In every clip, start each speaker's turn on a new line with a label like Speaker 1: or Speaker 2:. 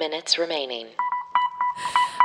Speaker 1: minutes remaining.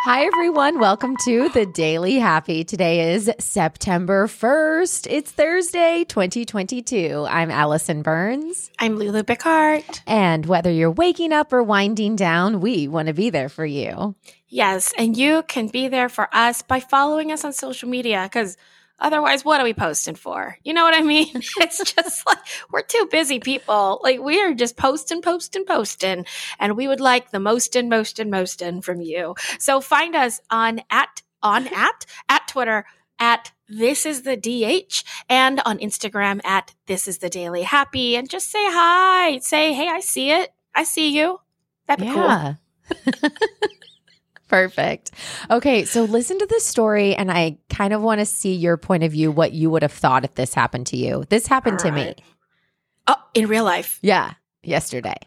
Speaker 2: Hi, everyone. Welcome to the Daily Happy. Today is September 1st. It's Thursday, 2022. I'm Alison Burns.
Speaker 3: I'm Lulu Picard.
Speaker 2: And whether you're waking up or winding down, we want to be there for you.
Speaker 3: Yes, and you can be there for us by following us on social media because Otherwise, what are we posting for? You know what I mean? It's just like we're too busy people. Like we are just posting, posting, posting, and we would like the most and most and most in from you. So find us on at on at at Twitter at this is the DH and on Instagram at this is the daily happy and just say hi. Say, hey, I see it. I see you. That'd be yeah. cool.
Speaker 2: Perfect. Okay, so listen to this story, and I kind of want to see your point of view, what you would have thought if this happened to you. This happened All to right. me.
Speaker 3: Oh, in real life?
Speaker 2: Yeah, yesterday.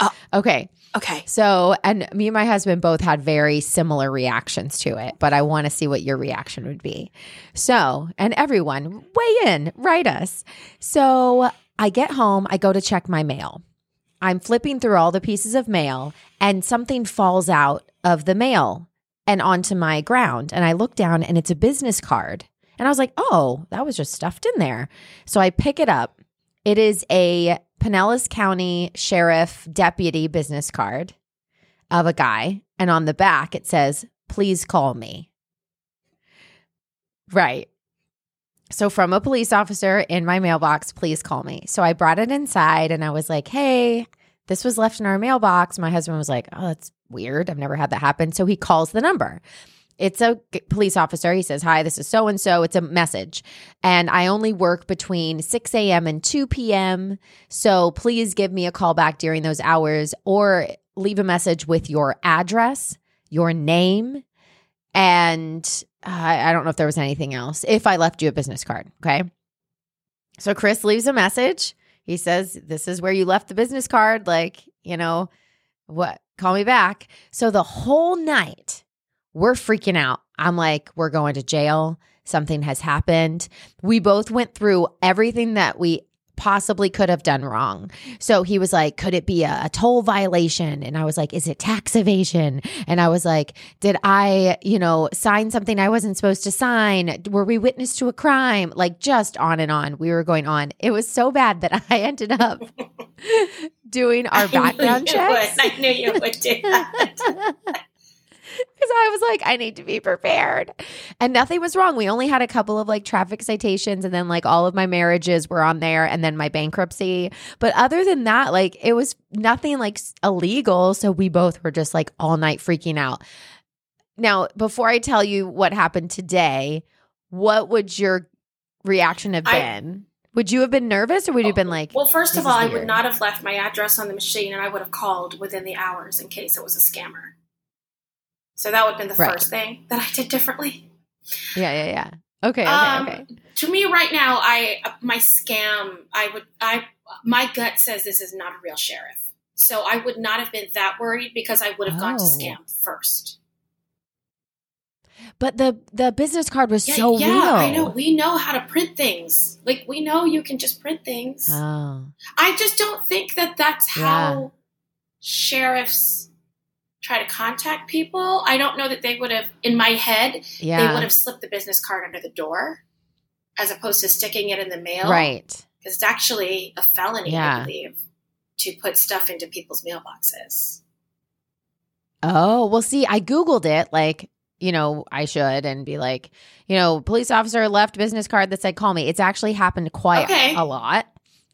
Speaker 3: Oh,
Speaker 2: okay.
Speaker 3: Okay.
Speaker 2: So, and me and my husband both had very similar reactions to it, but I want to see what your reaction would be. So, and everyone, weigh in, write us. So, I get home, I go to check my mail. I'm flipping through all the pieces of mail, and something falls out of the mail and onto my ground. And I look down and it's a business card. And I was like, oh, that was just stuffed in there. So I pick it up. It is a Pinellas County Sheriff Deputy business card of a guy. And on the back, it says, please call me. Right. So, from a police officer in my mailbox, please call me. So, I brought it inside and I was like, hey, this was left in our mailbox. My husband was like, oh, that's weird. I've never had that happen. So he calls the number. It's a police officer. He says, Hi, this is so and so. It's a message. And I only work between 6 a.m. and 2 p.m. So please give me a call back during those hours or leave a message with your address, your name, and uh, I don't know if there was anything else. If I left you a business card. Okay. So Chris leaves a message. He says, This is where you left the business card. Like, you know, what? Call me back. So the whole night, we're freaking out. I'm like, we're going to jail. Something has happened. We both went through everything that we possibly could have done wrong. So he was like, could it be a, a, toll violation? And I was like, is it tax evasion? And I was like, did I, you know, sign something I wasn't supposed to sign? Were we witness to a crime? Like just on and on. We were going on. It was so bad that I ended up doing our background checks.
Speaker 3: I knew you would do that.
Speaker 2: because I was like, I need to be prepared. And nothing was wrong. We only had a couple of like traffic citations, and then like all of my marriages were on there, and then my bankruptcy. But other than that, like it was nothing like illegal. So we both were just like all night freaking out. Now, before I tell you what happened today, what would your reaction have been? I- would you have been nervous or would you have been oh, like,
Speaker 3: Well, first of all, I would not have left my address on the machine and I would have called within the hours in case it was a scammer. So that would have been the right. first thing that I did differently.
Speaker 2: Yeah, yeah, yeah. Okay, okay,
Speaker 3: um,
Speaker 2: okay.
Speaker 3: To me, right now, I my scam. I would. I my gut says this is not a real sheriff. So I would not have been that worried because I would have oh. gone to oh. scam first.
Speaker 2: But the the business card was yeah, so
Speaker 3: yeah,
Speaker 2: real.
Speaker 3: I know. We know how to print things. Like we know you can just print things.
Speaker 2: Oh.
Speaker 3: I just don't think that that's yeah. how sheriffs try to contact people. I don't know that they would have, in my head, yeah. they would have slipped the business card under the door as opposed to sticking it in the mail.
Speaker 2: Right.
Speaker 3: Because it's actually a felony, yeah. I believe, to put stuff into people's mailboxes.
Speaker 2: Oh, well, see, I Googled it like, you know, I should and be like, you know, police officer left business card that said call me. It's actually happened quite okay. a lot.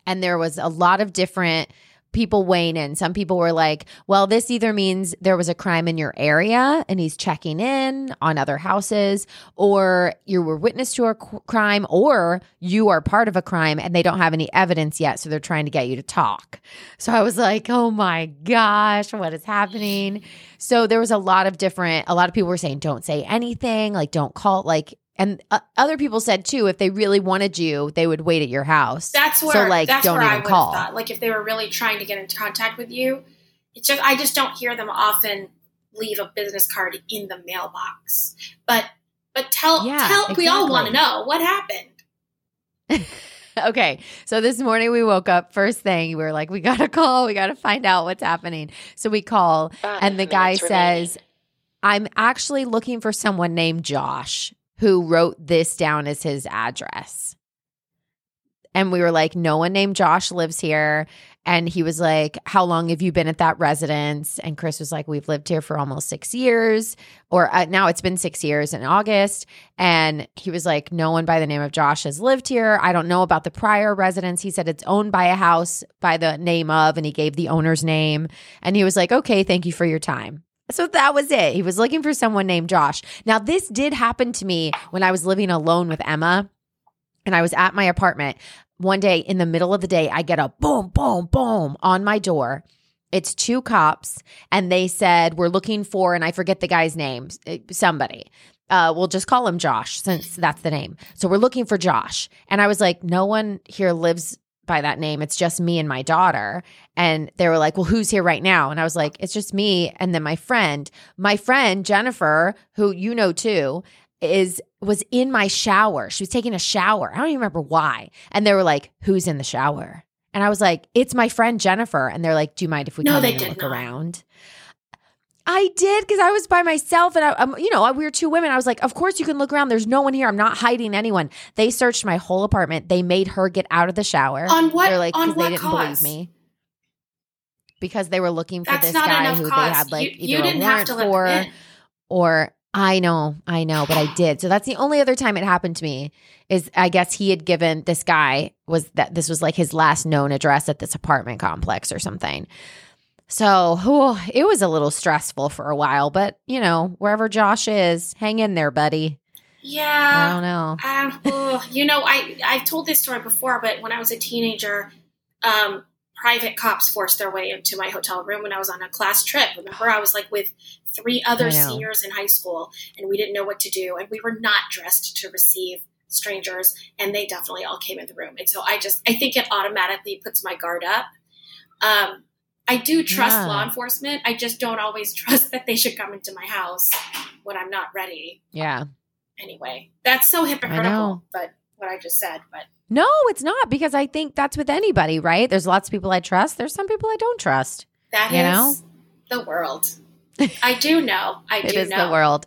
Speaker 2: And there was a lot of different people weighing in. Some people were like, well, this either means there was a crime in your area and he's checking in on other houses, or you were witness to a crime, or you are part of a crime and they don't have any evidence yet. So they're trying to get you to talk. So I was like, oh my gosh, what is happening? So there was a lot of different, a lot of people were saying, don't say anything, like, don't call, like, and uh, other people said too, if they really wanted you, they would wait at your house.
Speaker 3: That's where, so like, that's don't where even I call. Thought. Like if they were really trying to get in contact with you, it's just I just don't hear them often leave a business card in the mailbox. But but tell yeah, tell exactly. we all want to know what happened.
Speaker 2: okay. So this morning we woke up first thing. We were like, we got to call. We got to find out what's happening. So we call,
Speaker 1: Five
Speaker 2: and the guy
Speaker 1: minutes remaining.
Speaker 2: says, I'm actually looking for someone named Josh who wrote this down as his address. And we were like, no one named Josh lives here. And he was like, How long have you been at that residence? And Chris was like, We've lived here for almost six years, or uh, now it's been six years in August. And he was like, No one by the name of Josh has lived here. I don't know about the prior residence. He said it's owned by a house by the name of, and he gave the owner's name. And he was like, Okay, thank you for your time. So that was it. He was looking for someone named Josh. Now, this did happen to me when I was living alone with Emma and I was at my apartment. One day in the middle of the day, I get a boom, boom, boom on my door. It's two cops, and they said, We're looking for, and I forget the guy's name, eh, somebody. Uh, we'll just call him Josh since that's the name. So we're looking for Josh. And I was like, No one here lives by that name. It's just me and my daughter. And they were like, Well, who's here right now? And I was like, It's just me and then my friend. My friend, Jennifer, who you know too, is was in my shower. She was taking a shower. I don't even remember why. And they were like, "Who's in the shower?" And I was like, "It's my friend Jennifer." And they're like, "Do you mind if we
Speaker 3: No,
Speaker 2: come
Speaker 3: they
Speaker 2: in and look
Speaker 3: not.
Speaker 2: around?" I did because I was by myself and I, I'm, you know, we were two women. I was like, "Of course you can look around. There's no one here. I'm not hiding anyone." They searched my whole apartment. They made her get out of the shower.
Speaker 3: On what-
Speaker 2: They're like,
Speaker 3: on what
Speaker 2: they didn't
Speaker 3: cause?
Speaker 2: believe me. Because they were looking for
Speaker 3: That's
Speaker 2: this guy who
Speaker 3: cause.
Speaker 2: they had like
Speaker 3: you, you
Speaker 2: either a
Speaker 3: didn't have
Speaker 2: warrant for or I know, I know, but I did. So that's the only other time it happened to me is I guess he had given this guy was that this was like his last known address at this apartment complex or something. So whew, it was a little stressful for a while, but you know, wherever Josh is, hang in there, buddy.
Speaker 3: Yeah.
Speaker 2: I don't know.
Speaker 3: Um, you know, I I've told this story before, but when I was a teenager, um, private cops forced their way into my hotel room when I was on a class trip. Remember, I was like with three other seniors in high school, and we didn't know what to do, and we were not dressed to receive strangers, and they definitely all came in the room, and so I just I think it automatically puts my guard up. Um, I do trust
Speaker 2: Yeah.
Speaker 3: law enforcement. I just don't always trust that they should come into my house when I'm not ready
Speaker 2: Yeah.
Speaker 3: anyway. That's so hypocritical, but what I just said, but
Speaker 2: No, it's not because I think that's with anybody, right? There's lots of people I trust. There's some people I don't trust.
Speaker 3: that is
Speaker 2: You know?
Speaker 3: the world. I do know. I do
Speaker 2: is
Speaker 3: know.
Speaker 2: the world.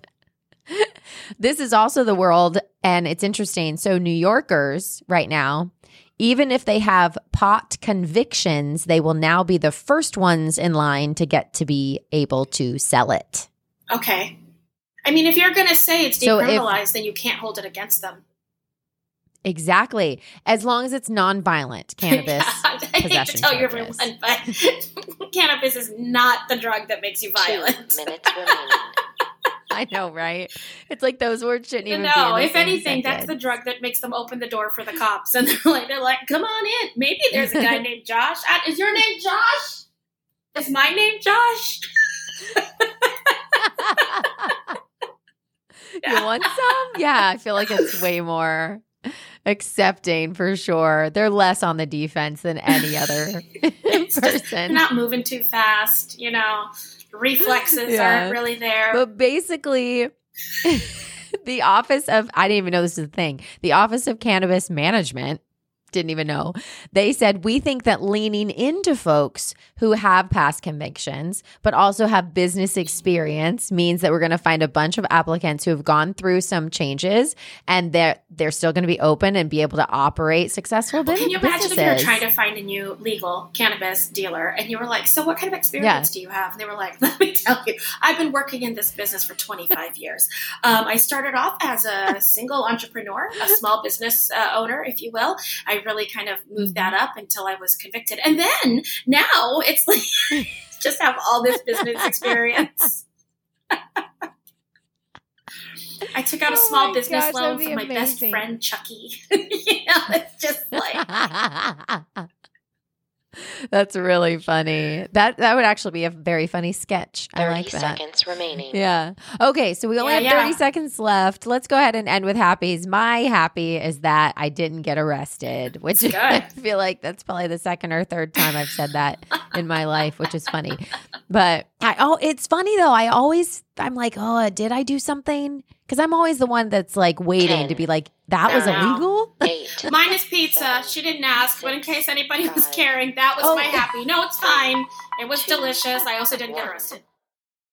Speaker 2: this is also the world, and it's interesting. So, New Yorkers right now, even if they have pot convictions, they will now be the first ones in line to get to be able to sell it.
Speaker 3: Okay. I mean, if you're going to say it's
Speaker 2: So if-
Speaker 3: decriminalized, then you can't hold it against them.
Speaker 2: Exactly. As long as it's nonviolent cannabis.
Speaker 3: I hate to
Speaker 2: possession
Speaker 3: tell you everyone, but cannabis is not the drug that makes you violent.
Speaker 1: Two minutes remaining.
Speaker 2: I know, right? It's like those words shouldn't even be.
Speaker 3: No, if anything, that's the drug that makes them open the door for the cops, and they're like, they're like, "Come on in. Maybe there's a guy named Josh. Uh, Is your name Josh? Is my name Josh?
Speaker 2: you want some? Yeah, I feel like it's way more accepting for sure. They're less on the defense than any other
Speaker 3: It's just- They're
Speaker 2: person.
Speaker 3: not moving too fast, you know. Reflexes
Speaker 2: Yeah.
Speaker 3: aren't really there.
Speaker 2: But basically, the Office of, I didn't even know this is a thing, the Office of Cannabis Management, didn't even know. They said, we think that leaning into folks who have past convictions, but also have business experience means that we're going to find a bunch of applicants who have gone through some changes and they're, they're still going to be open and be able to operate successful
Speaker 3: Well, can you imagine if you were
Speaker 2: businesses.
Speaker 3: trying to find a new legal cannabis dealer and you were like, So, what kind of experience do you have? And they were like, Let me tell you, I've been working in this business for 25 years. Um, I started off as a single entrepreneur, a small business uh, owner, if you will. I really kind of moved that
Speaker 2: Mm-hmm.
Speaker 3: up until I was convicted. And then now it's like, just have all this business experience. I took out a
Speaker 2: Oh
Speaker 3: small business
Speaker 2: gosh,
Speaker 3: loan from my best friend Chucky. you know, it's just like
Speaker 2: That's really funny. That that would actually be a very funny sketch. I
Speaker 1: 30
Speaker 2: like that.
Speaker 1: seconds remaining.
Speaker 2: Yeah. Okay, so we only
Speaker 3: Yeah,
Speaker 2: have 30
Speaker 3: yeah.
Speaker 2: seconds left. Let's go ahead and end with happies. My happy is that I didn't get arrested, which I feel like that's probably the second or third time I've said that in my life, which is funny. But I oh, it's funny though. I always I'm like, "Oh, did I do something?" Because I'm always the one that's like waiting to be like, that was illegal.
Speaker 1: Eight.
Speaker 3: Mine is pizza. She didn't ask, but in case anybody was caring, that was
Speaker 2: Oh.
Speaker 3: my happy. No, it's fine. It was
Speaker 1: Two.
Speaker 3: delicious. I also didn't get arrested.